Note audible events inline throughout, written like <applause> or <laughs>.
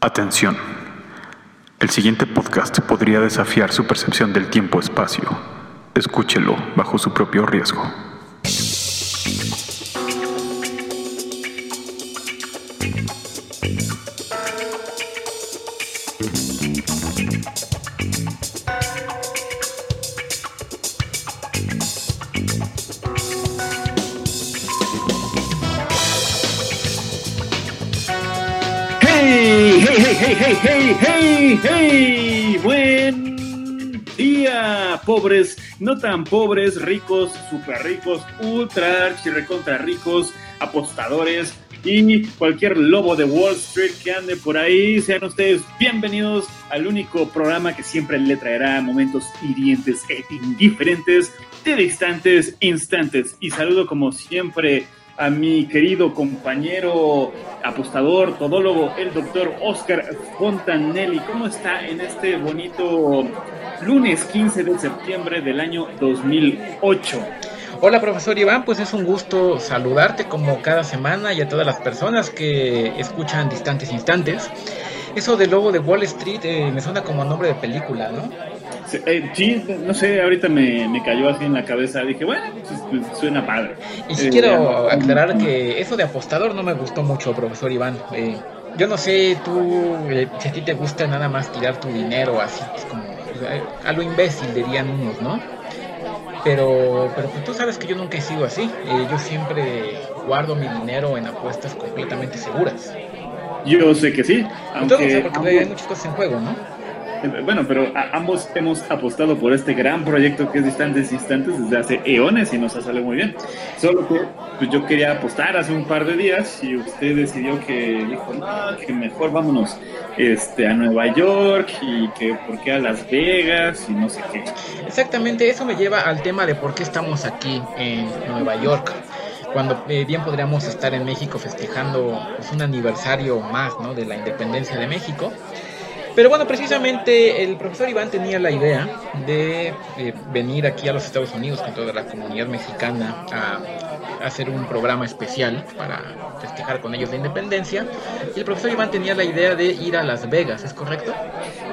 Atención. El siguiente podcast podría desafiar su percepción del tiempo-espacio. Escúchelo bajo su propio riesgo. ¡Hey, hey, hey, hey! ¡Buen día, pobres, no tan pobres, ricos, super ricos, ultra recontra ricos, apostadores y cualquier lobo de Wall Street que ande por ahí? Sean ustedes bienvenidos al único programa que siempre le traerá momentos hirientes e indiferentes de distantes instantes. Y saludo como siempre a mi querido compañero apostador, todólogo, el doctor Oscar Fontanelli. ¿Cómo está en este bonito lunes 15 de septiembre del año 2008? Hola profesor Iván, pues es un gusto saludarte como cada semana y a todas las personas que escuchan distantes instantes. Eso del lobo de Wall Street eh, me suena como nombre de película, ¿no? Sí, eh, sí, no sé, ahorita me, me, cayó así en la cabeza. Dije, bueno, pues, pues, suena padre. Y sí eh, quiero aclarar que eso de apostador no me gustó mucho, profesor Iván. Eh, yo no sé, tú, si a ti te gusta nada más tirar tu dinero así, es como a lo imbécil dirían unos, ¿no? Pero, pero pues, tú sabes que yo nunca he sido así. yo siempre guardo mi dinero en apuestas completamente seguras. Yo sé que sí. Aunque, porque hay muchas cosas en juego, ¿no? Bueno, pero ambos hemos apostado por este gran proyecto que es Distantes Instantes desde hace eones y nos ha salido muy bien. Solo que pues, yo quería apostar hace un par de días y usted decidió que dijo, no, que mejor vámonos este, a Nueva York y que por qué a Las Vegas y no sé qué. Exactamente, eso me lleva al tema de por qué estamos aquí en Nueva York cuando eh, bien podríamos estar en México festejando pues, un aniversario más ¿no? de la independencia de México. Pero bueno, precisamente el profesor Iván tenía la idea de eh, venir aquí a los Estados Unidos con toda la comunidad mexicana a, hacer un programa especial para festejar con ellos la independencia. Y el profesor Iván tenía la idea de ir a Las Vegas, ¿es correcto?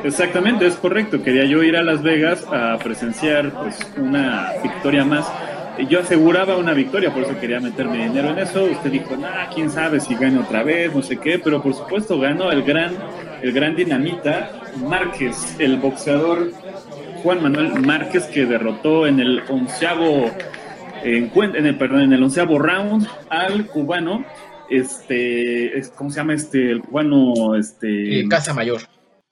Exactamente, es correcto. Quería yo ir a Las Vegas a presenciar pues, una victoria más yo aseguraba una victoria, por eso quería meterme dinero en eso. Usted dijo, nah, quién sabe si gane otra vez, no sé qué, pero por supuesto ganó el gran, el gran dinamita Márquez, el boxeador Juan Manuel Márquez que derrotó en el onceavo en el, perdón, en el onceavo round al cubano, este, ¿cómo se llama este? El cubano, este. Casa Mayor.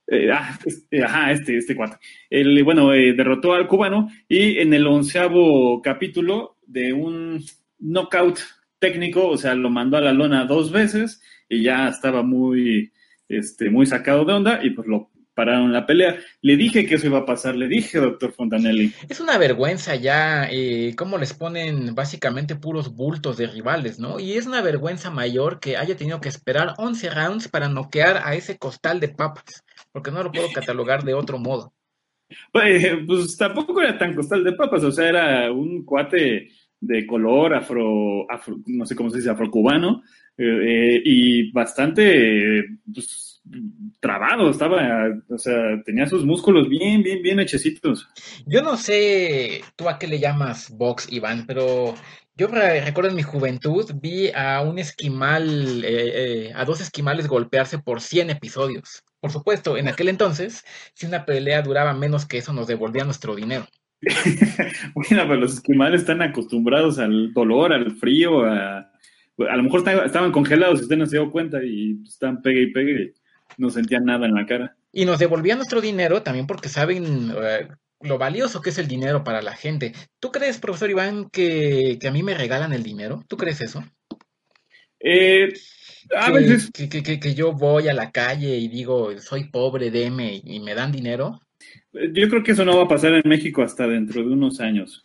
Eh, ah, este, ajá, este, este cuatro. El, bueno, eh, derrotó al cubano y en el onceavo capítulo de un knockout técnico, o sea, lo mandó a la lona dos veces y ya estaba muy, este, muy sacado de onda y pues lo pararon la pelea. Le dije que eso iba a pasar, le dije, doctor Fontanelli. Es una vergüenza ya eh, cómo les ponen básicamente puros bultos de rivales, ¿no? Y es una vergüenza mayor que haya tenido que esperar 11 rounds para noquear a ese costal de papas porque no lo puedo catalogar de otro modo. Pues, pues, tampoco era tan costal de papas, o sea, era un cuate de color afro, afro no sé cómo se dice, afrocubano, eh, y bastante pues, trabado, estaba, o sea, tenía sus músculos bien, bien, bien hechecitos. Yo no sé tú a qué le llamas box, Iván, pero yo recuerdo en mi juventud vi a un esquimal, eh, eh, a dos esquimales golpearse por 100 episodios. Por supuesto, en aquel entonces, si una pelea duraba menos que eso, nos devolvía nuestro dinero. <laughs> bueno, pero los esquimales están acostumbrados al dolor, al frío, a, a lo mejor estaban congelados, usted no se dio cuenta y están pegue y pegue, no sentían nada en la cara. Y nos devolvían nuestro dinero también porque saben eh, lo valioso que es el dinero para la gente. ¿Tú crees, profesor Iván, que, que a mí me regalan el dinero? ¿Tú crees eso? Eh, que, yo voy a la calle y digo, soy pobre, deme, y me dan dinero. Yo creo que eso no va a pasar en México hasta dentro de unos años.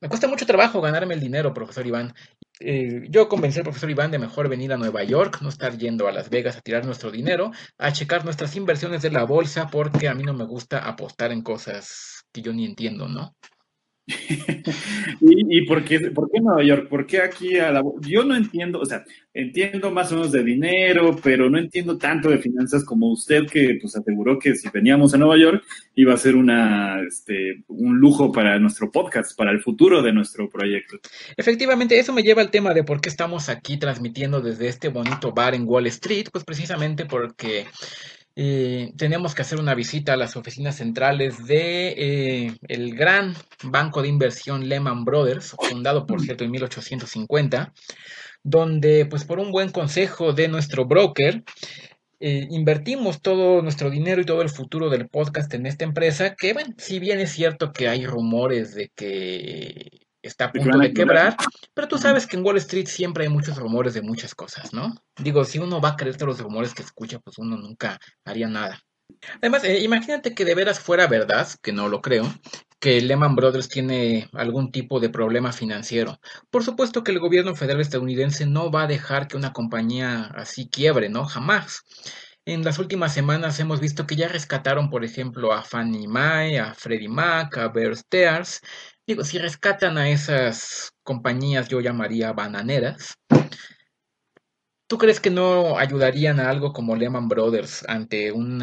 Me cuesta mucho trabajo ganarme el dinero, profesor Iván. Eh, yo convencí al profesor Iván de mejor venir a Nueva York, no estar yendo a Las Vegas a tirar nuestro dinero, a checar nuestras inversiones de la bolsa, porque a mí no me gusta apostar en cosas que yo ni entiendo, ¿no? <laughs> ¿Y, por, qué, por qué Nueva York? ¿Por qué aquí a la... Yo no entiendo, o sea, entiendo más o menos de dinero, pero no entiendo tanto de finanzas como usted que pues aseguró que si veníamos a Nueva York iba a ser una, este, un lujo para nuestro podcast, para el futuro de nuestro proyecto. Efectivamente, eso me lleva al tema de por qué estamos aquí transmitiendo desde este bonito bar en Wall Street, pues precisamente porque eh, tenemos que hacer una visita a las oficinas centrales de eh, el gran banco de inversión Lehman Brothers, fundado por cierto en 1850, donde pues por un buen consejo de nuestro broker, eh, invertimos todo nuestro dinero y todo el futuro del podcast en esta empresa, que bueno, si bien es cierto que hay rumores de que está a punto de quebrar, pero tú sabes que en Wall Street siempre hay muchos rumores de muchas cosas, ¿no? Digo, si uno va a creer todos los rumores que escucha, pues uno nunca haría nada. Además, eh, imagínate que de veras fuera verdad, que no lo creo, que Lehman Brothers tiene algún tipo de problema financiero. Por supuesto que el gobierno federal estadounidense no va a dejar que una compañía así quiebre, ¿no? Jamás. En las últimas semanas hemos visto que ya rescataron, por ejemplo, a Fannie Mae, a Freddie Mac, a Bear Stearns, Digo, si rescatan a esas compañías, yo llamaría bananeras, ¿tú crees que no ayudarían a algo como Lehman Brothers ante un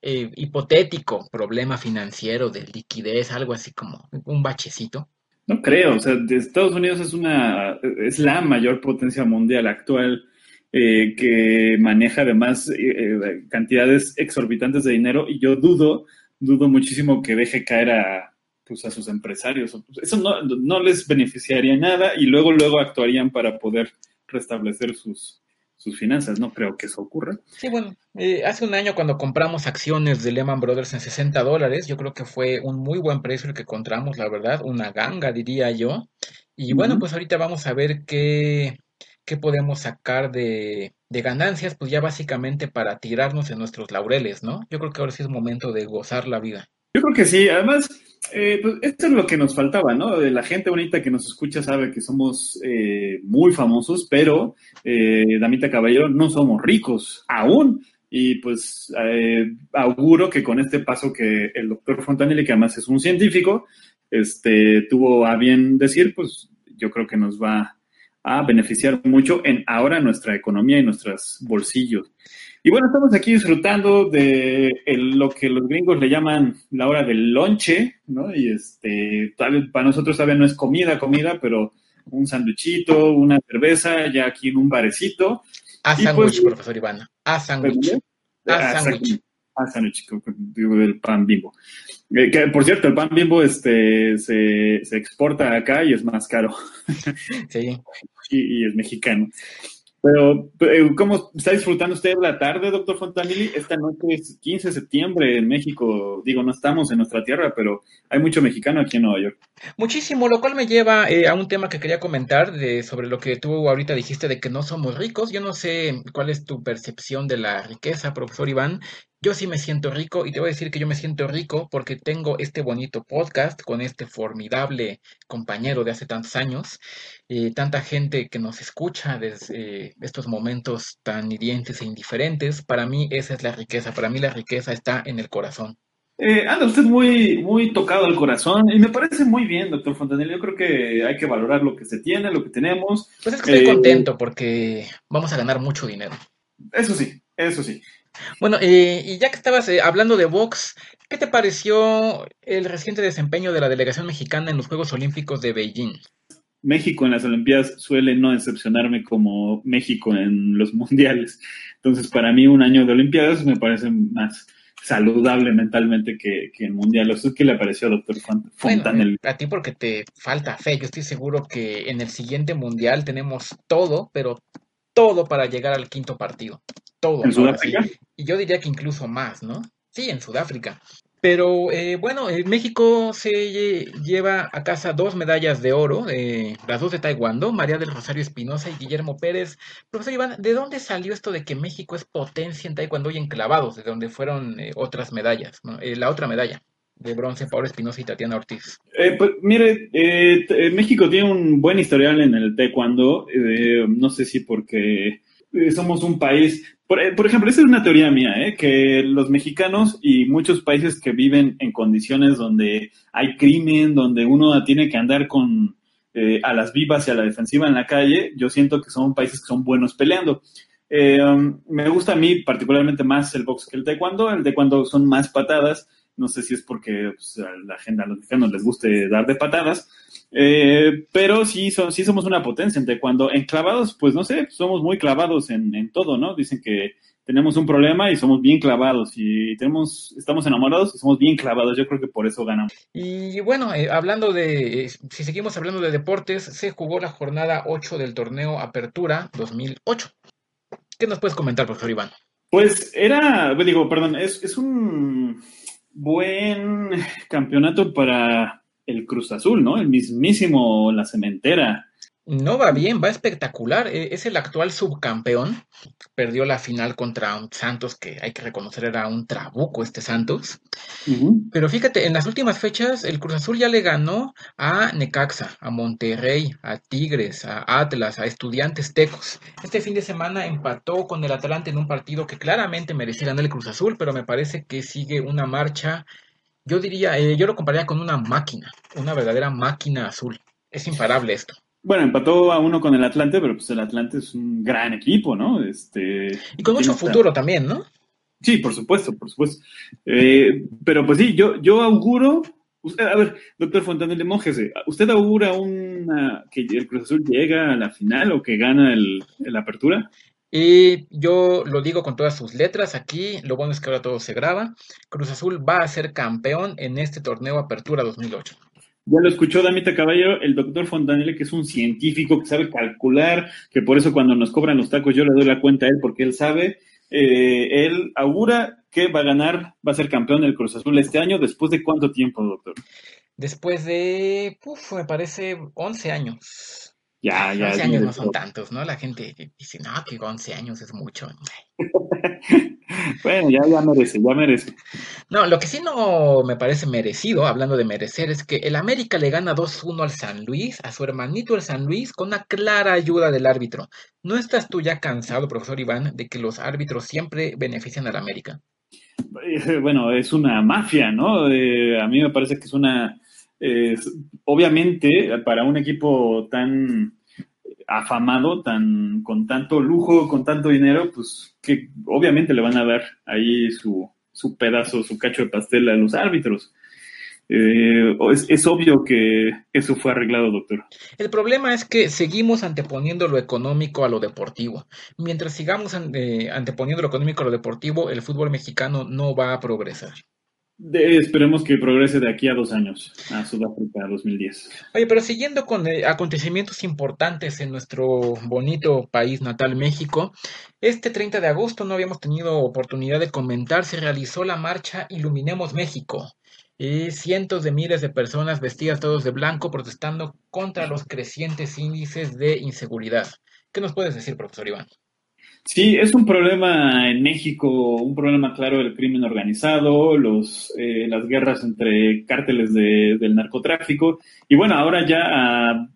eh, hipotético problema financiero de liquidez, algo así como un bachecito? No creo, o sea, Estados Unidos es una es la mayor potencia mundial actual eh, que maneja además eh, cantidades exorbitantes de dinero y yo dudo, dudo muchísimo que deje caer a, pues, a sus empresarios. Eso no, les beneficiaría nada y luego, luego actuarían para poder restablecer sus, sus finanzas. No creo que eso ocurra. Sí, bueno, eh, hace un año cuando compramos acciones de Lehman Brothers en 60 dólares, yo creo que fue un muy buen precio el que encontramos, la verdad, una ganga, diría yo. Y bueno, pues ahorita vamos a ver qué, qué podemos sacar de, de, ganancias, pues ya básicamente para tirarnos en nuestros laureles, ¿no? Yo creo que ahora sí es momento de gozar la vida. Yo creo que sí, además, eh, pues esto es lo que nos faltaba, ¿no? La gente bonita que nos escucha sabe que somos eh, muy famosos, pero, eh, Damita Caballero, no somos ricos aún. Y pues auguro que con este paso que el doctor Fontanelli, que además es un científico, este, tuvo a bien decir, pues yo creo que nos va a beneficiar mucho en ahora nuestra economía y nuestros bolsillos. Y bueno, estamos aquí disfrutando de lo que los gringos le llaman la hora del lonche, ¿no? Y este, tal, para nosotros todavía no es comida, comida, pero un sanduchito, una cerveza, ya aquí en un barecito. A pues, sándwich, profesor Iván. A sándwich. A sándwich. A sándwich, del pan bimbo. Eh, que, por cierto, el pan bimbo este, se, se exporta acá y es más caro. Sí. <laughs> y, y es mexicano. Pero, eh, ¿cómo está disfrutando usted la tarde, doctor Fontanilli? Esta noche es 15 de septiembre en México. Digo, no estamos en nuestra tierra, pero hay mucho mexicano aquí en Nueva York. Muchísimo, lo cual me lleva eh, a un tema que quería comentar de, sobre lo que tú ahorita dijiste de que no somos ricos. Yo no sé cuál es tu percepción de la riqueza, profesor Iván. Yo sí me siento rico y te voy a decir que yo me siento rico porque tengo este bonito podcast con este formidable compañero de hace tantos años, y tanta gente que nos escucha desde estos momentos tan hirientes e indiferentes. Para mí esa es la riqueza, para mí la riqueza está en el corazón. Eh, anda usted muy, muy tocado al corazón y me parece muy bien, doctor Fontanelli. Yo creo que hay que valorar lo que se tiene, lo que tenemos. Pues es que estoy eh, contento porque vamos a ganar mucho dinero. Eso sí, eso sí. Bueno, eh, y ya que estabas eh, hablando de Vox, ¿qué te pareció el reciente desempeño de la delegación mexicana en los Juegos Olímpicos de Beijing? México en las Olimpiadas suele no decepcionarme como México en los <laughs> mundiales. Entonces, para mí, un año de Olimpiadas me parece más saludable mentalmente que, que el mundial. ¿Eso qué le pareció, doctor Fontanelli? a ti porque te falta fe. Yo estoy seguro que en el siguiente mundial tenemos todo, pero todo para llegar al quinto partido. Todo. ¿En Sudáfrica? Y yo diría que incluso más, ¿no? Sí, en Sudáfrica. Pero eh, bueno, eh, México se lleva a casa dos medallas de oro, eh, las dos de Taekwondo, María del Rosario Espinosa y Guillermo Pérez. Profesor Iván, ¿de dónde salió esto de que México es potencia en Taekwondo y en clavados, de donde fueron otras medallas? la otra medalla de bronce, Pablo Espinosa y Tatiana Ortiz. pues mire, México tiene un buen historial en el Taekwondo, no sé si porque somos un país Por, eh, ejemplo, esa es una teoría mía, ¿eh? que los mexicanos y muchos países que viven en condiciones donde hay crimen, donde uno tiene que andar con eh, a las vivas y a la defensiva en la calle, yo siento que son países que son buenos peleando. Eh, um, me gusta a mí particularmente más el box que el taekwondo. El taekwondo son más patadas. No sé si es porque pues, a la gente, a los mexicanos les guste dar de patadas. Eh, pero sí, son, sí somos una potencia en taekwondo. En clavados, pues no sé, somos muy clavados en, en todo, ¿no? Dicen que tenemos un problema y somos bien clavados y tenemos, estamos enamorados y somos bien clavados. Yo creo que por eso ganamos. Y bueno, eh, hablando de, eh, si seguimos hablando de deportes, se jugó la jornada 8 del torneo Apertura 2008. ¿Qué nos puedes comentar, profesor Iván? Pues era, digo, perdón, es, es un buen campeonato para el Cruz Azul, ¿no? El mismísimo La Cementera. No va bien, va espectacular. E, es el actual subcampeón. Perdió la final contra un Santos que hay que reconocer era un trabuco este Santos. Pero fíjate, en las últimas fechas el Cruz Azul ya le ganó a Necaxa, a Monterrey, a Tigres, a Atlas, a Estudiantes Tecos. Este fin de semana empató con el Atlante en un partido que claramente merecía ganar el Cruz Azul, pero me parece que sigue una marcha. Yo diría, eh, yo lo compararía con una máquina, una verdadera máquina azul. Es imparable esto. Bueno, empató a uno con el Atlante, pero pues el Atlante es un gran equipo, ¿no? Este, y con mucho futuro también, ¿no? Sí, por supuesto, por supuesto. Eh, pero pues sí, yo, yo auguro, usted, a ver, doctor Fontanel de ¿usted augura una, que el Cruz Azul llega a la final o que gana el, la apertura? Y yo lo digo con todas sus letras aquí, lo bueno es que ahora todo se graba. Cruz Azul va a ser campeón en este torneo Apertura 2008. Ya lo escuchó Damita Caballero, el doctor Fontanelle, que es un científico que sabe calcular, que por eso cuando nos cobran los tacos yo le doy la cuenta a él porque él sabe. Eh, él augura que va a ganar, va a ser campeón del Cruz Azul este año. ¿Después de cuánto tiempo, doctor? Después de, uf, me parece 11 años. Ya, ya. 11 años no son tantos, ¿no? La gente dice, no, que 11 años es mucho. <laughs> bueno, ya, ya merece, ya merece. No, lo que sí no me parece merecido, hablando de merecer, es que el América le gana 2-1 al San Luis, a su hermanito el San Luis, con una clara ayuda del árbitro. ¿No estás tú ya cansado, profesor Iván, de que los árbitros siempre benefician al América? <laughs> Bueno, es una mafia, ¿no? Eh, a mí me parece que es una obviamente, para un equipo tan afamado, tan con tanto lujo, con tanto dinero, pues que obviamente le van a dar ahí su, su pedazo, su cacho de pastel a los árbitros. Eh, es, obvio que eso fue arreglado, doctor. El problema es que seguimos anteponiendo lo económico a lo deportivo. Mientras sigamos eh, anteponiendo lo económico a lo deportivo, el fútbol mexicano no va a progresar esperemos que progrese de aquí a dos años, a Sudáfrica 2010. Oye, pero siguiendo con eh, acontecimientos importantes en nuestro bonito país natal, México, este 30 de agosto no habíamos tenido oportunidad de comentar, se realizó la marcha Iluminemos México. Y cientos de miles de personas vestidas todos de blanco protestando contra los crecientes índices de inseguridad. ¿Qué nos puedes decir, profesor Iván? Sí, es un problema en México, un problema claro del crimen organizado, los, eh, las guerras entre cárteles del narcotráfico. Y bueno, ahora ya a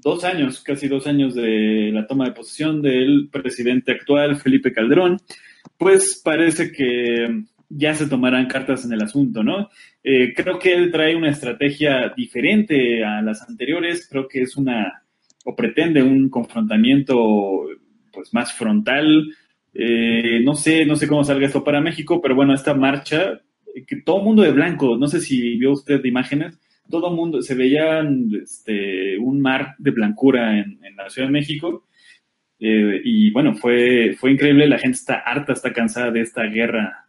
dos años, casi dos años de la toma de posesión del presidente actual, Felipe Calderón, pues parece que ya se tomarán cartas en el asunto, ¿no? Eh, creo que él trae una estrategia diferente a las anteriores, creo que es una, o pretende un confrontamiento pues más frontal. Eh, no sé, no sé cómo salga esto para México, pero bueno, esta marcha, eh, que todo mundo de blanco, no sé si vio usted imágenes, todo mundo, se veía este, un mar de blancura en, la Ciudad de México. Eh, y bueno, fue, fue increíble, la gente está harta, está cansada de esta guerra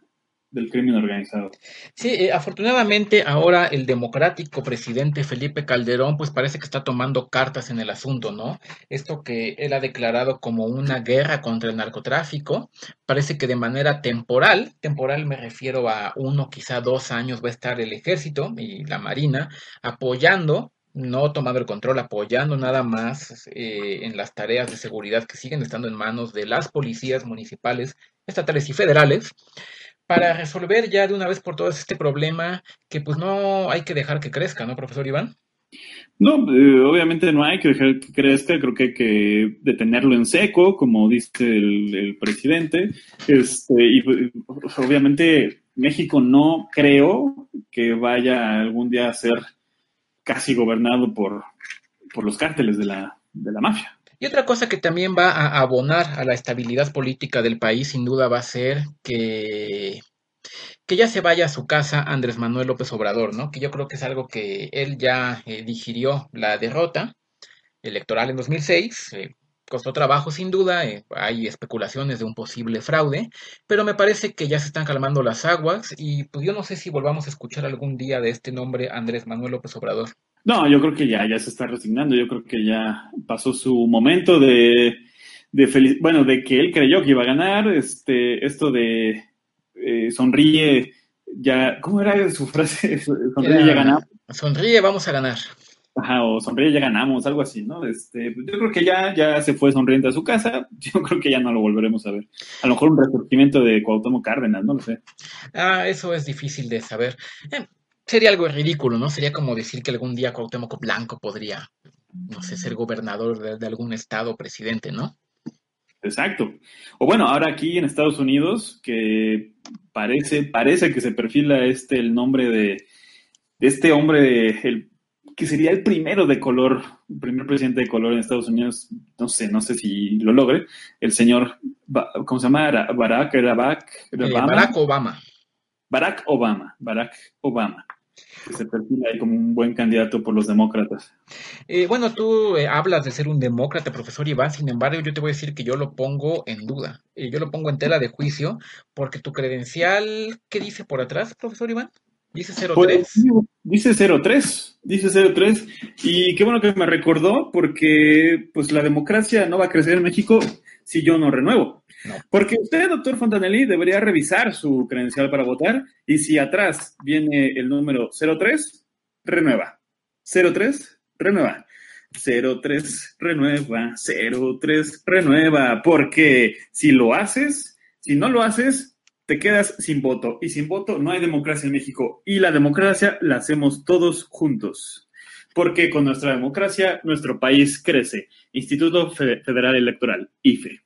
del crimen organizado. Sí, eh, afortunadamente ahora el democrático presidente Felipe Calderón pues parece que está tomando cartas en el asunto, ¿no? Esto que él ha declarado como una guerra contra el narcotráfico, parece que de manera temporal, temporal me refiero a uno, quizá dos años va a estar el ejército y la marina apoyando no tomando el control, apoyando nada más eh, en las tareas de seguridad que siguen estando en manos de las policías municipales, estatales y federales para resolver ya de una vez por todas este problema que pues no hay que dejar que crezca, ¿no, profesor Iván? No, eh, obviamente no hay que dejar que crezca, creo que hay que detenerlo en seco, como dice el, presidente. Este, y pues, obviamente México no creo que vaya algún día a ser casi gobernado por, por los cárteles de la, de la mafia. Y otra cosa que también va a abonar a la estabilidad política del país, sin duda, va a ser que que ya se vaya a su casa Andrés Manuel López Obrador, ¿no? Que yo creo que es algo que él ya eh, digirió la derrota electoral en 2006. Eh, costó trabajo sin duda, eh, hay especulaciones de un posible fraude, pero me parece que ya se están calmando las aguas y pues yo no sé si volvamos a escuchar algún día de este nombre Andrés Manuel López Obrador. No, yo creo que ya, ya se está resignando, yo creo que ya pasó su momento de, de bueno, de que él creyó que iba a ganar, este, esto de eh, sonríe, ya, ¿cómo era su frase? <laughs> Sonríe, ya ganamos. Sonríe, vamos a ganar. Ajá, o sonríe, ya ganamos, algo así, ¿no? Este, yo creo que ya, ya se fue sonriente a su casa, <laughs> yo creo que ya no lo volveremos a ver. A lo mejor un resurgimiento de Cuauhtémoc Cárdenas, no lo sé. Ah, eso es difícil de saber. Eh, sería algo ridículo, ¿no? Sería como decir que algún día Cuauhtémoc Blanco podría, no sé, ser gobernador de, de algún estado, presidente, ¿no? Exacto. O bueno, ahora aquí en Estados Unidos, que parece, parece que se perfila este el nombre de, este hombre, el, que sería el primero de color, el primer presidente de color en Estados Unidos, no sé, no sé si lo logre, el señor, ¿cómo se llama? Barack, era Barack, eh, Barack Obama. Barack Obama, Barack Obama que se perfila ahí como un buen candidato por los demócratas. Eh, bueno, tú eh, hablas de ser un demócrata, profesor Iván, sin embargo, yo te voy a decir que yo lo pongo en duda. Eh, yo lo pongo en tela de juicio, porque tu credencial, ¿qué dice por atrás, profesor Iván? Dice 03. Pues, dice 03, dice 03. Y qué bueno que me recordó, porque pues la democracia no va a crecer en México si yo no renuevo. Porque usted, doctor Fontanelli, debería revisar su credencial para votar y si atrás viene el número 03, renueva. 03, renueva. 03, renueva. 03, renueva. Porque si lo haces, si no lo haces, te quedas sin voto. Y sin voto no hay democracia en México. Y la democracia la hacemos todos juntos. Porque con nuestra democracia, nuestro país crece. Instituto Federal Electoral, IFE.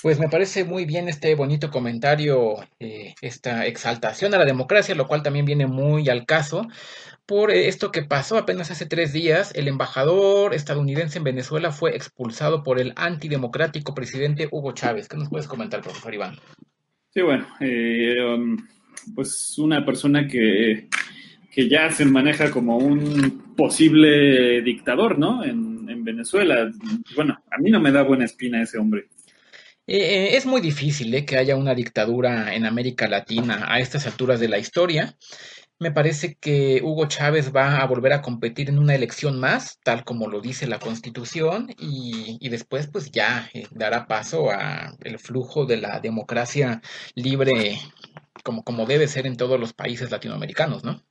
Pues me parece muy bien este bonito comentario, eh, esta exaltación a la democracia, lo cual también viene muy al caso por eh, esto que pasó apenas hace tres días. El embajador estadounidense en Venezuela fue expulsado por el antidemocrático presidente Hugo Chávez. ¿Qué nos puedes comentar, profesor Iván? Sí, bueno, eh, um, pues una persona que, que ya se maneja como un posible dictador, ¿no? En, en Venezuela. Bueno, a mí no me da buena espina ese hombre. Eh, es muy difícil eh, que haya una dictadura en América Latina a estas alturas de la historia. Me parece que Hugo Chávez va a volver a competir en una elección más, tal como lo dice la Constitución, y, después pues ya eh, dará paso a el flujo de la democracia libre como, como debe ser en todos los países latinoamericanos, ¿no?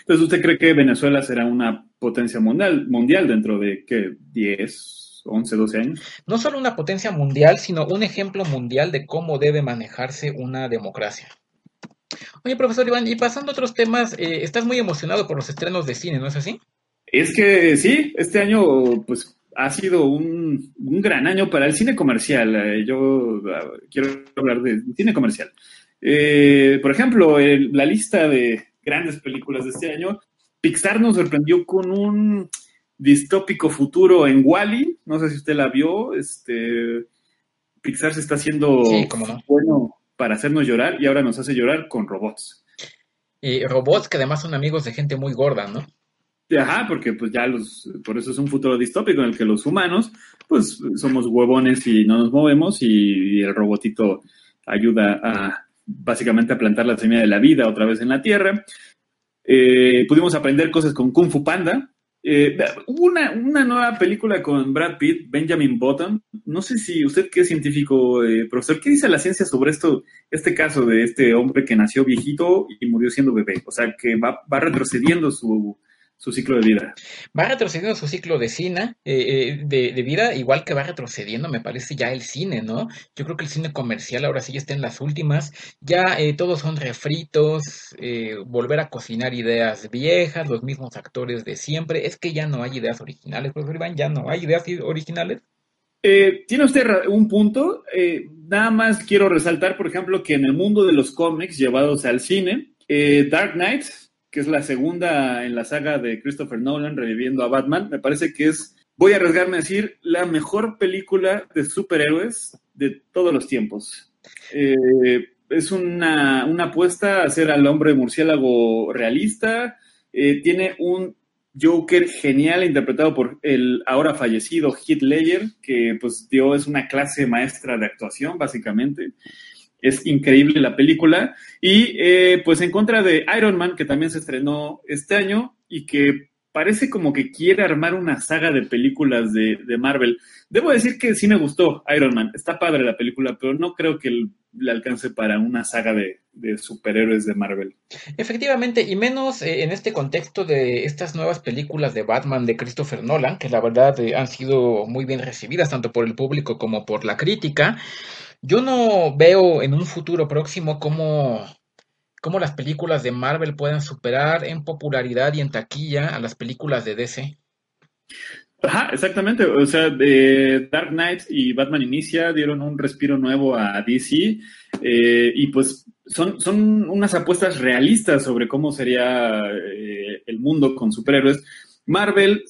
Entonces, ¿usted cree que Venezuela será una potencia mundial, mundial dentro de, ¿qué? 10, 11, 12 años. No solo una potencia mundial, sino un ejemplo mundial de cómo debe manejarse una democracia. Oye, profesor Iván, y pasando a otros temas, eh, estás muy emocionado por los estrenos de cine, ¿no es así? Es que sí, este año pues ha sido un, gran año para el cine comercial. Eh, yo ah, quiero hablar de cine comercial. Eh, por ejemplo, la lista de grandes películas de este año, Pixar nos sorprendió con un distópico futuro en Wally. No sé si usted la vio. Este, Pixar se está haciendo bueno para hacernos llorar y ahora nos hace llorar con robots. Y robots que además son amigos de gente muy gorda, ¿no? Ajá, porque pues ya los, por eso es un futuro distópico en el que los humanos, pues somos huevones y no nos movemos y, el robotito ayuda a básicamente a plantar la semilla de la vida otra vez en la Tierra. Eh, pudimos aprender cosas con Kung Fu Panda, eh, una, una, nueva película con Brad Pitt, Benjamin Button. No sé si usted que es científico, eh, profesor, ¿qué dice la ciencia sobre esto, este caso de este hombre que nació viejito y murió siendo bebé? O sea, que va, retrocediendo su, su ciclo de vida. Va retrocediendo su ciclo de cine, eh, eh, de, vida, igual que va retrocediendo, me parece ya el cine, ¿no? Yo creo que el cine comercial ahora sí ya está en las últimas, ya eh, todos son refritos, volver a cocinar ideas viejas, los mismos actores de siempre, es que ya no hay ideas originales, profesor Iván, ya no hay ideas originales. tiene usted un punto, nada más quiero resaltar, por ejemplo, que en el mundo de los cómics llevados al cine, Dark Knight que es la segunda en la saga de Christopher Nolan reviviendo a Batman, me parece que es, voy a arriesgarme a decir, la mejor película de superhéroes de todos los tiempos. Eh, es una, apuesta a hacer al hombre murciélago realista. Eh, tiene un Joker genial interpretado por el ahora fallecido Heath Ledger, que pues dio es una clase maestra de actuación básicamente. Es increíble la película. Y eh, pues en contra de Iron Man, que también se estrenó este año y que parece como que quiere armar una saga de películas de, Marvel. Debo decir que sí me gustó Iron Man. Está padre la película, pero no creo que le alcance para una saga de, superhéroes de Marvel. Efectivamente, y menos eh, en este contexto de estas nuevas películas de Batman de Christopher Nolan, que la verdad eh, han sido muy bien recibidas tanto por el público como por la crítica. Yo no veo en un futuro próximo cómo, cómo las películas de Marvel puedan superar en popularidad y en taquilla a las películas de DC. Ajá, exactamente. O sea, de Dark Knight y Batman Inicia dieron un respiro nuevo a DC eh, y pues son, son unas apuestas realistas sobre cómo sería eh, el mundo con superhéroes. Marvel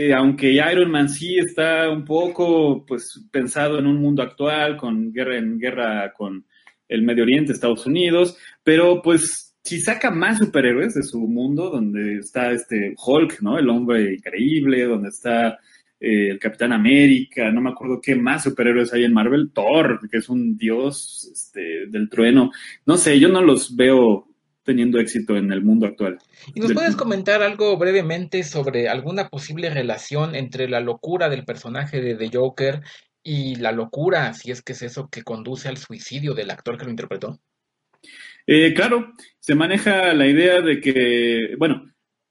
eh, aunque Iron Man sí está un poco pues pensado en un mundo actual, con guerra en guerra con el Medio Oriente, Estados Unidos, pero pues si saca más superhéroes de su mundo, donde está este Hulk, ¿no? El hombre increíble, donde está eh, el Capitán América, no me acuerdo qué más superhéroes hay en Marvel, Thor, que es un dios este, del trueno, no sé, yo no los veo teniendo éxito en el mundo actual. ¿Y nos puedes comentar algo brevemente sobre alguna posible relación entre la locura del personaje de The Joker y la locura, si es que es eso que conduce al suicidio del actor que lo interpretó? Eh, claro, se maneja la idea de que, bueno,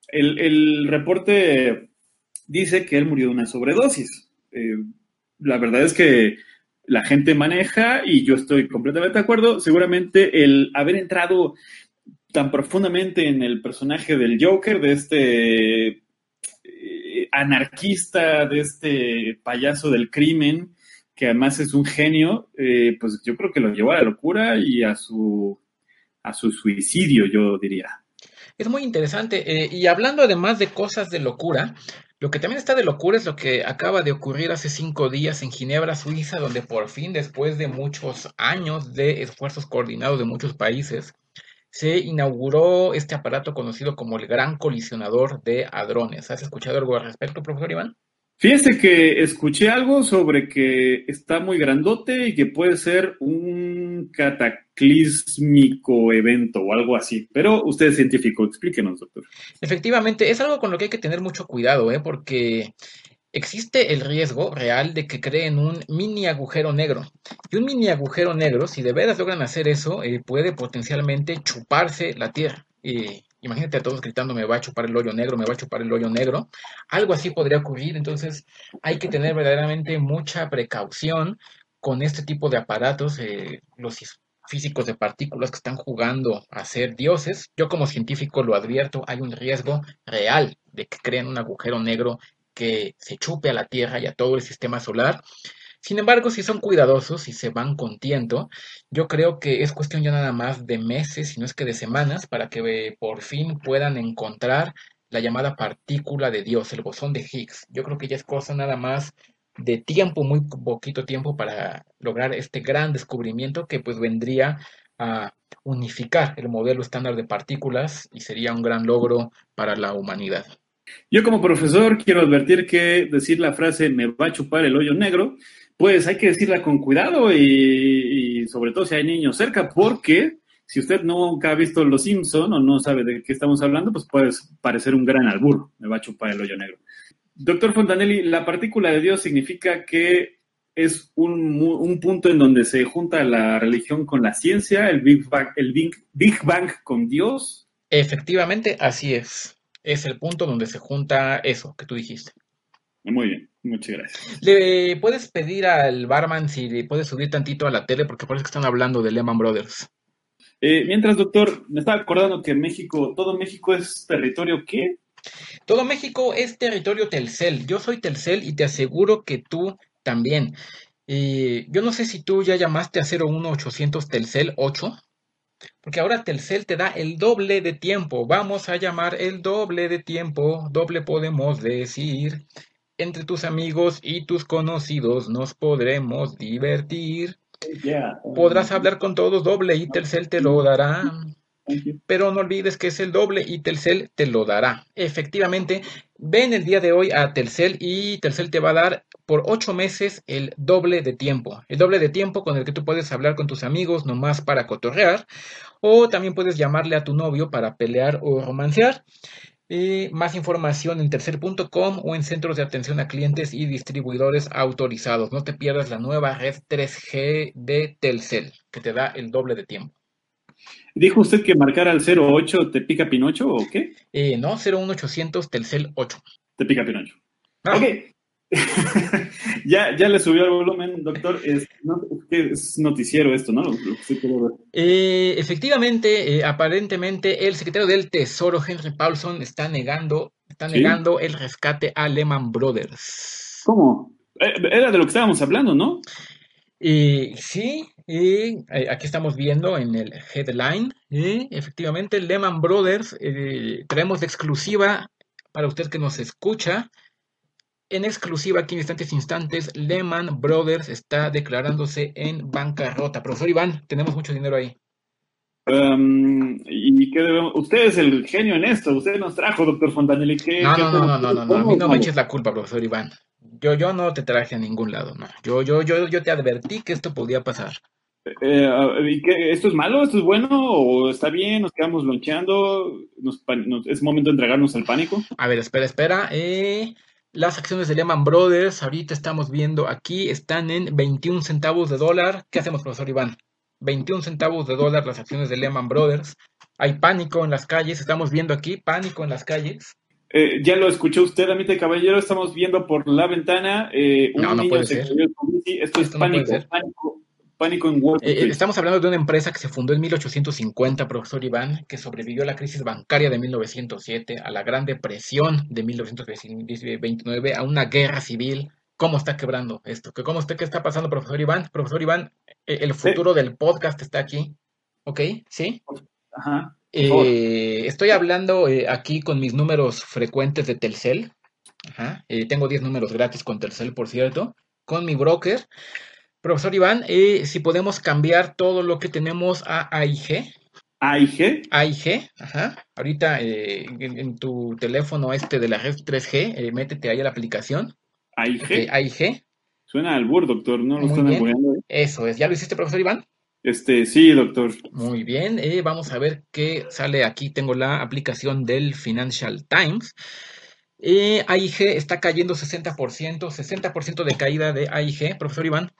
el, reporte dice que él murió de una sobredosis. Eh, la verdad es que la gente maneja, y yo estoy completamente de acuerdo, seguramente el haber entrado tan profundamente en el personaje del Joker, de este eh, anarquista, de este payaso del crimen, que además es un genio, eh, pues yo creo que lo llevó a la locura y a su, a su suicidio, yo diría. Es muy interesante. Eh, y hablando además de cosas de locura, lo que también está de locura es lo que acaba de ocurrir hace cinco días en Ginebra, Suiza, donde por fin, después de muchos años de esfuerzos coordinados de muchos países, se inauguró este aparato conocido como el Gran Colisionador de Hadrones. ¿Has escuchado algo al respecto, profesor Iván? Fíjese que escuché algo sobre que está muy grandote y que puede ser un cataclísmico evento o algo así. Pero usted es científico, explíquenos, doctor. Efectivamente, es algo con lo que hay que tener mucho cuidado, ¿eh? porque Existe el riesgo real de que creen un mini agujero negro. Y un mini agujero negro, si de veras logran hacer eso, eh, puede potencialmente chuparse la Tierra. imagínate a todos gritando, me va a chupar el hoyo negro, me va a chupar el hoyo negro. Algo así podría ocurrir, entonces hay que tener verdaderamente mucha precaución con este tipo de aparatos. Eh, los físicos de partículas que están jugando a ser dioses. Yo como científico lo advierto, hay un riesgo real de que creen un agujero negro que se chupe a la Tierra y a todo el sistema solar. Sin embargo, si son cuidadosos y se van con tiento, yo creo que es cuestión ya nada más de meses, si no es que de semanas, para que eh, por fin puedan encontrar la llamada partícula de Dios, el bosón de Higgs. Yo creo que ya es cosa nada más de tiempo, muy poquito tiempo para lograr este gran descubrimiento que pues vendría a unificar el modelo estándar de partículas y sería un gran logro para la humanidad. Yo como profesor quiero advertir que decir la frase me va a chupar el hoyo negro, pues hay que decirla con cuidado y, sobre todo si hay niños cerca, porque si usted nunca ha visto Los Simpson o no sabe de qué estamos hablando, pues puede parecer un gran albur, me va a chupar el hoyo negro. Doctor Fontanelli, la partícula de Dios significa que es un, punto en donde se junta la religión con la ciencia, el Big Bang, el Big Bang con Dios. Efectivamente, así es. Es el punto donde se junta eso que tú dijiste. Muy bien, muchas gracias. ¿Le puedes pedir al barman si le puedes subir tantito a la tele? Porque parece que están hablando de Lehman Brothers. Eh, mientras, doctor, me estaba acordando que México, todo México es territorio ¿qué? Todo México es territorio Telcel. Yo soy Telcel y te aseguro que tú también. Eh, yo no sé si tú ya llamaste a 01800 Telcel 8. Porque ahora Telcel te da el doble de tiempo. Vamos a llamar el doble de tiempo. Doble podemos decir. Entre tus amigos y tus conocidos nos podremos divertir. Podrás hablar con todos doble y Telcel te lo dará. Pero no olvides que es el doble y Telcel te lo dará. Efectivamente, ven el día de hoy a Telcel y Telcel te va a dar por ocho meses el doble de tiempo. El doble de tiempo con el que tú puedes hablar con tus amigos nomás para cotorrear. O también puedes llamarle a tu novio para pelear o romancear. Eh, más información en tercer.com o en centros de atención a clientes y distribuidores autorizados. No te pierdas la nueva red 3G de Telcel, que te da el doble de tiempo. ¿Dijo usted que marcar al 08 te pica Pinocho o qué? Eh, no, 01800 Telcel 8. Te pica Pinocho. Ah. Ok. <laughs> ya, ya le subió el volumen, doctor. Es, noticiero esto, ¿no? Eh, efectivamente, eh, aparentemente, el secretario del Tesoro, Henry Paulson, está negando, está negando el rescate a Lehman Brothers. ¿Cómo? Eh, era de lo que estábamos hablando, ¿no? sí, y aquí estamos viendo en el headline, efectivamente, Lehman Brothers, traemos de exclusiva para usted que nos escucha, en exclusiva aquí en instantes instantes, Lehman Brothers está declarándose en bancarrota. Profesor Iván, tenemos mucho dinero ahí. Um, ¿Y qué debemos? Usted es el genio en esto, usted nos trajo, doctor Fontanelli. no, no, no, no, no, no, a mí no me eches la culpa, profesor Iván. Yo, yo no te traje a ningún lado, no. Yo, yo, yo, yo te advertí que esto podía pasar. Eh, ¿y qué, ¿Esto es malo? ¿Esto es bueno? ¿O está bien? ¿Nos quedamos loncheando? ¿Es momento de entregarnos al pánico? A ver, espera, espera. Eh, las acciones de Lehman Brothers, ahorita estamos viendo aquí, están en 21 centavos de dólar. ¿Qué hacemos, profesor Iván? 21 centavos de dólar las acciones de Lehman Brothers. Hay pánico en las calles, estamos viendo aquí pánico en las calles. Eh, ya lo escuchó usted, Amite Caballero, estamos viendo por la ventana eh, un no, no puede ser. Esto, es pánico, pánico, Pánico en Wall eh, estamos hablando de una empresa que se fundó en 1850, profesor Iván, que sobrevivió a la crisis bancaria de 1907, a la Gran Depresión de 1929, a una guerra civil. ¿Cómo está quebrando esto? ¿Cómo está, ¿Qué está pasando, profesor Iván? Profesor Iván, eh, el futuro del podcast está aquí. ¿Ok? ¿Sí? Ajá. Eh, estoy hablando aquí con mis números frecuentes de Telcel. Ajá. tengo 10 números gratis con Telcel, por cierto. Con mi broker. Profesor Iván, eh, si podemos cambiar todo lo que tenemos a AIG. AIG. AIG, ajá. Ahorita eh, en, tu teléfono este de la red 3G, eh, métete ahí a la aplicación. AIG. AIG. Suena al bur, doctor, no lo están apoyando. Eso es. ¿Ya lo hiciste, profesor Iván? Este, sí, doctor. Muy bien, vamos a ver qué sale aquí. Tengo la aplicación del Financial Times. Eh, AIG está cayendo 60%, 60% de caída de AIG, profesor Iván.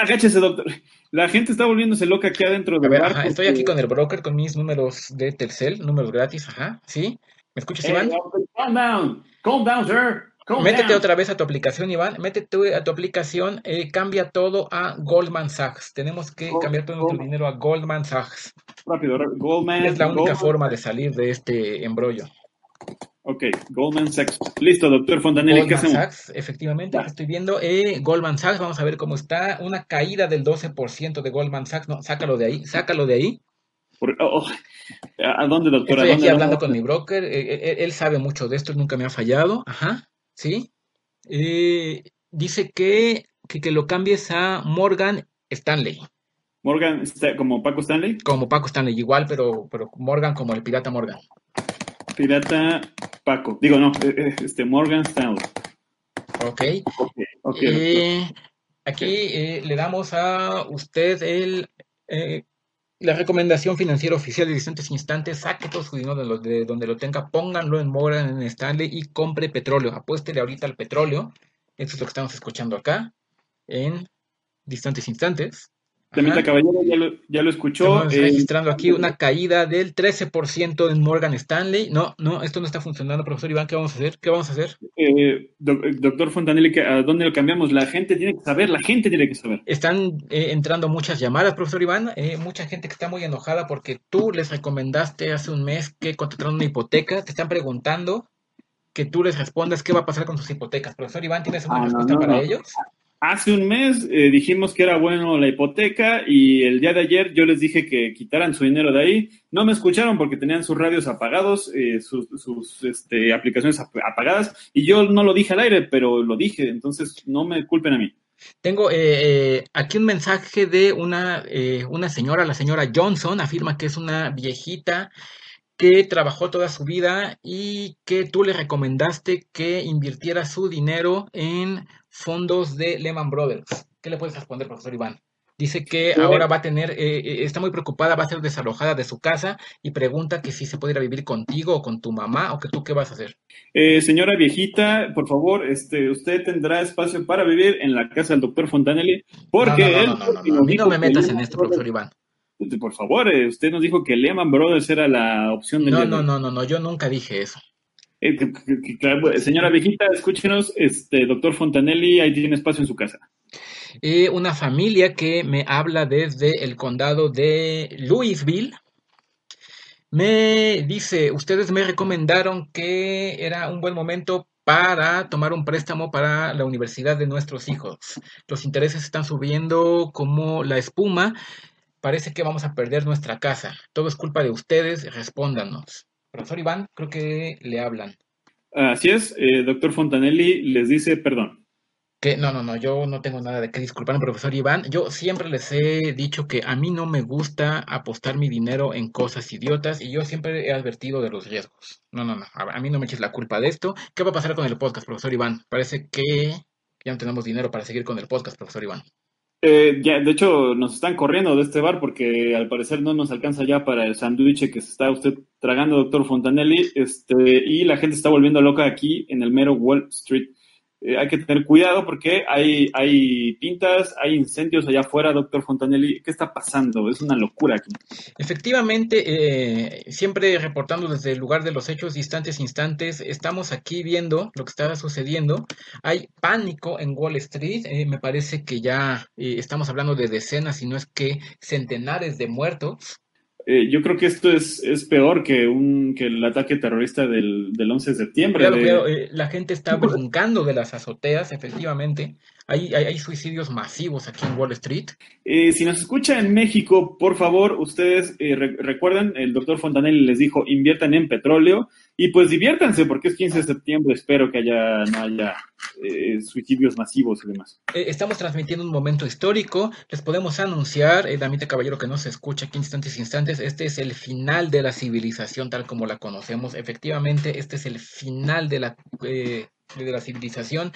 agáchese, doctor. La gente está volviéndose loca aquí adentro del barco. estoy aquí con el broker, con mis números de Telcel, números gratis, ajá, ¿sí? ¿Me escuchas, Iván? calm down, calm down, sir. Métete otra vez a tu aplicación, Iván. Métete a tu aplicación, eh, cambia todo a Goldman Sachs. Tenemos que cambiar todo nuestro dinero a Goldman Sachs. Rápido, Goldman. Es la única forma de salir de este embrollo. Ok, Goldman Sachs. Listo, doctor Fontanelli. Goldman Sachs, efectivamente, estoy viendo. Eh, Goldman Sachs, vamos a ver cómo está. Una caída del 12% de Goldman Sachs. No, sácalo de ahí, sácalo de ahí. Oh, oh, ¿A dónde, doctor? Estoy aquí hablando con mi broker. Eh, eh, él, sabe mucho de esto, nunca me ha fallado. Ajá, sí. dice que, que, lo cambies a Morgan Stanley. Morgan, como Paco Stanley. Como Paco Stanley, igual, pero, pero Morgan como el pirata Morgan. Pirata Paco. Digo, no, eh, eh, este Morgan Stanley. Ok. okay, eh, aquí le damos a usted el, la recomendación financiera oficial de distintos instantes. Saque todo su dinero de, donde lo tenga, pónganlo en Morgan en Stanley y compre petróleo. Apuéstele ahorita al petróleo. Eso es lo que estamos escuchando acá en distantes instantes. Damita Caballero ya lo, ya lo escuchó. Estamos eh, registrando aquí una caída del 13% en Morgan Stanley. No, no, esto no está funcionando, profesor Iván. ¿Qué vamos a hacer? ¿Qué vamos a hacer? eh, doc- doctor Fontanelli, ¿qué- ¿a dónde lo cambiamos? La gente tiene que saber, la gente tiene que saber. Están eh, entrando muchas llamadas, profesor Iván. eh, mucha gente que está muy enojada porque tú les recomendaste hace un mes que contrataron una hipoteca. Te están preguntando que tú les respondas qué va a pasar con sus hipotecas. Profesor Iván, ¿tienes una Ah, no, respuesta no, para no. ellos? Hace un mes eh, dijimos que era bueno la hipoteca y el día de ayer yo les dije que quitaran su dinero de ahí. No me escucharon porque tenían sus radios apagados, eh, sus, este, aplicaciones ap- apagadas y yo no lo dije al aire, pero lo dije, entonces no me culpen a mí. Tengo eh, aquí un mensaje de una, una señora, la señora Johnson, afirma que es una viejita que trabajó toda su vida y que tú le recomendaste que invirtiera su dinero en fondos de Lehman Brothers. ¿Qué le puedes responder, profesor Iván? Dice que ahora va a tener, eh, eh, está muy preocupada, va a ser desalojada de su casa y pregunta que si se puede ir a vivir contigo o con tu mamá o que tú qué vas a hacer. Eh, señora viejita, por favor, este, usted tendrá espacio para vivir en la casa del doctor Fontanelli porque no, no, él no, a mí me metas en esto, profesor Iván. Por favor, eh, usted nos dijo que Lehman Brothers era la opción No, de no, hoy. no, no, no, yo nunca dije eso. Eh, claro, señora viejita, escúchenos, este, doctor Fontanelli, ahí tiene espacio en su casa. Eh, una familia que me habla desde el condado de Louisville. Me dice, ustedes me recomendaron que era un buen momento para tomar un préstamo para la universidad de nuestros hijos. Los intereses están subiendo como la espuma. Parece que vamos a perder nuestra casa. Todo es culpa de ustedes. Respóndanos. Profesor Iván, creo que le hablan. Así es, eh, doctor Fontanelli les dice perdón. Que no, no, no, yo no tengo nada de qué disculpar, profesor Iván. Yo siempre les he dicho que a mí no me gusta apostar mi dinero en cosas idiotas y yo siempre he advertido de los riesgos. No, no, no, a, a mí no me eches la culpa de esto. ¿Qué va a pasar con el podcast, profesor Iván? Parece que ya no tenemos dinero para seguir con el podcast, profesor Iván. Eh, ya, de hecho, nos están corriendo de este bar porque al parecer no nos alcanza ya para el sándwich que se está usted tragando, doctor Fontanelli, este, y la gente está volviendo loca aquí en el mero Wall Street. Eh, hay que tener cuidado porque hay, hay pintas, hay incendios allá afuera, doctor Fontanelli. ¿Qué está pasando? Es una locura aquí. Efectivamente, eh, siempre reportando desde el lugar de los hechos, instantes, instantes, estamos aquí viendo lo que está sucediendo. Hay pánico en Wall Street. eh, me parece que ya eh, estamos hablando de decenas, si no es que centenares de muertos. Eh, yo creo que esto es, es peor que, un, que el ataque terrorista del, del 11 de septiembre. De- cuidado, eh, la gente está brincando de las azoteas, efectivamente. Hay, hay, hay suicidios masivos aquí en Wall Street. Eh, si nos escucha en México, por favor, ustedes eh, re- recuerden, el doctor Fontanelli les dijo, inviertan en petróleo y pues diviértanse porque es 15 de septiembre, espero que haya, no haya eh, suicidios masivos y demás. Eh, estamos transmitiendo un momento histórico. Les podemos anunciar, eh, Damita Caballero, que no se escucha aquí instantes instantes. Este es el final de la civilización tal como la conocemos. Efectivamente, este es el final de la, eh, de la civilización.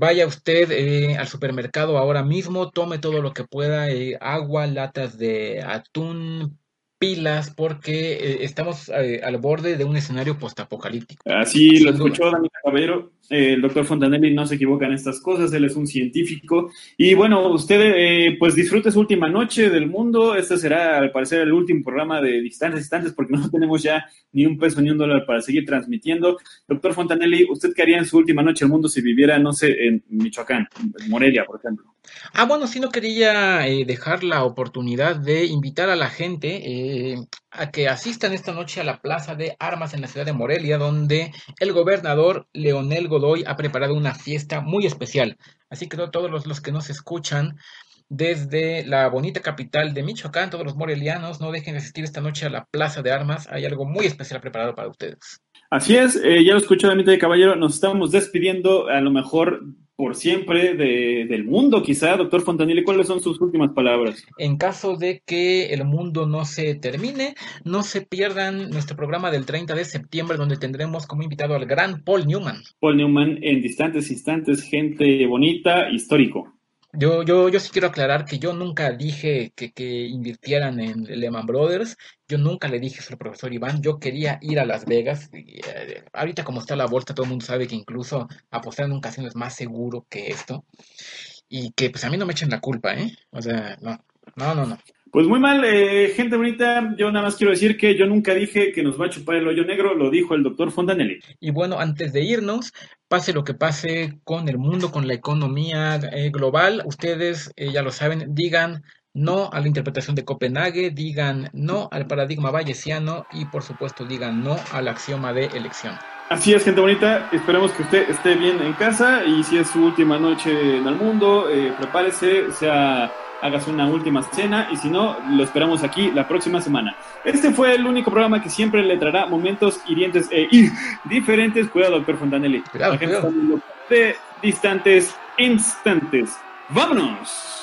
Vaya usted eh, al supermercado ahora mismo, tome todo lo que pueda, eh, agua, latas de atún, pilas, porque eh, estamos eh, al borde de un escenario postapocalíptico. Así lo escuchó Daniel Caballero. Eh, el doctor Fontanelli no se equivoca en estas cosas, él es un científico. Y bueno, usted eh, pues disfrute su última noche del mundo. Este será al parecer el último programa de Distantes Distantes porque no <laughs> tenemos ya ni un peso ni un dólar para seguir transmitiendo. Doctor Fontanelli, ¿usted qué haría en su última noche del mundo si viviera, no sé, en Michoacán, en Morelia, por ejemplo? Ah, bueno, sí no quería eh, dejar la oportunidad de invitar a la gente eh, a que asistan esta noche a la Plaza de Armas en la ciudad de Morelia, donde el gobernador Leonel Godoy ha preparado una fiesta muy especial. Así que to- todos los, los que nos escuchan desde la bonita capital de Michoacán, todos los morelianos, no dejen de asistir esta noche a la Plaza de Armas. Hay algo muy especial preparado para ustedes. Así es, eh, ya lo escuchó Damita de Caballero, nos estamos despidiendo a lo mejor por siempre de- del mundo, quizá, doctor Fontanelli, ¿cuáles son sus últimas palabras? En caso de que el mundo no se termine, no se pierdan nuestro programa del 30 de septiembre, donde tendremos como invitado al gran Paul Newman. Paul Newman en distantes instantes, gente bonita, histórico. Yo, yo, yo sí quiero aclarar que yo nunca dije que, que invirtieran en Lehman Brothers. Yo nunca le dije eso al profesor Iván. Yo quería ir a Las Vegas. y, eh, ahorita como está la bolsa, todo el mundo sabe que incluso apostar en un casino es más seguro que esto. Y que pues a mí no me echen la culpa, ¿eh? O sea, no. No, no, no. Pues muy mal, eh, gente bonita. Yo nada más quiero decir que yo nunca dije que nos va a chupar el hoyo negro, lo dijo el doctor Fontanelli. Y bueno, antes de irnos, pase lo que pase con el mundo, con la economía eh, global, ustedes eh, ya lo saben, digan no a la interpretación de Copenhague, digan no al paradigma bayesiano y por supuesto digan no al axioma de elección. Así es, gente bonita. Esperemos que usted esté bien en casa y si es su última noche en el mundo, eh, prepárese, sea hágase una última cena y si no, lo esperamos aquí la próxima semana. Este fue el único programa que siempre le traerá momentos hirientes e <laughs> diferentes. Cuidado, doctor Fontanelli. Cuidado, cuidado. De distantes instantes. ¡Vámonos!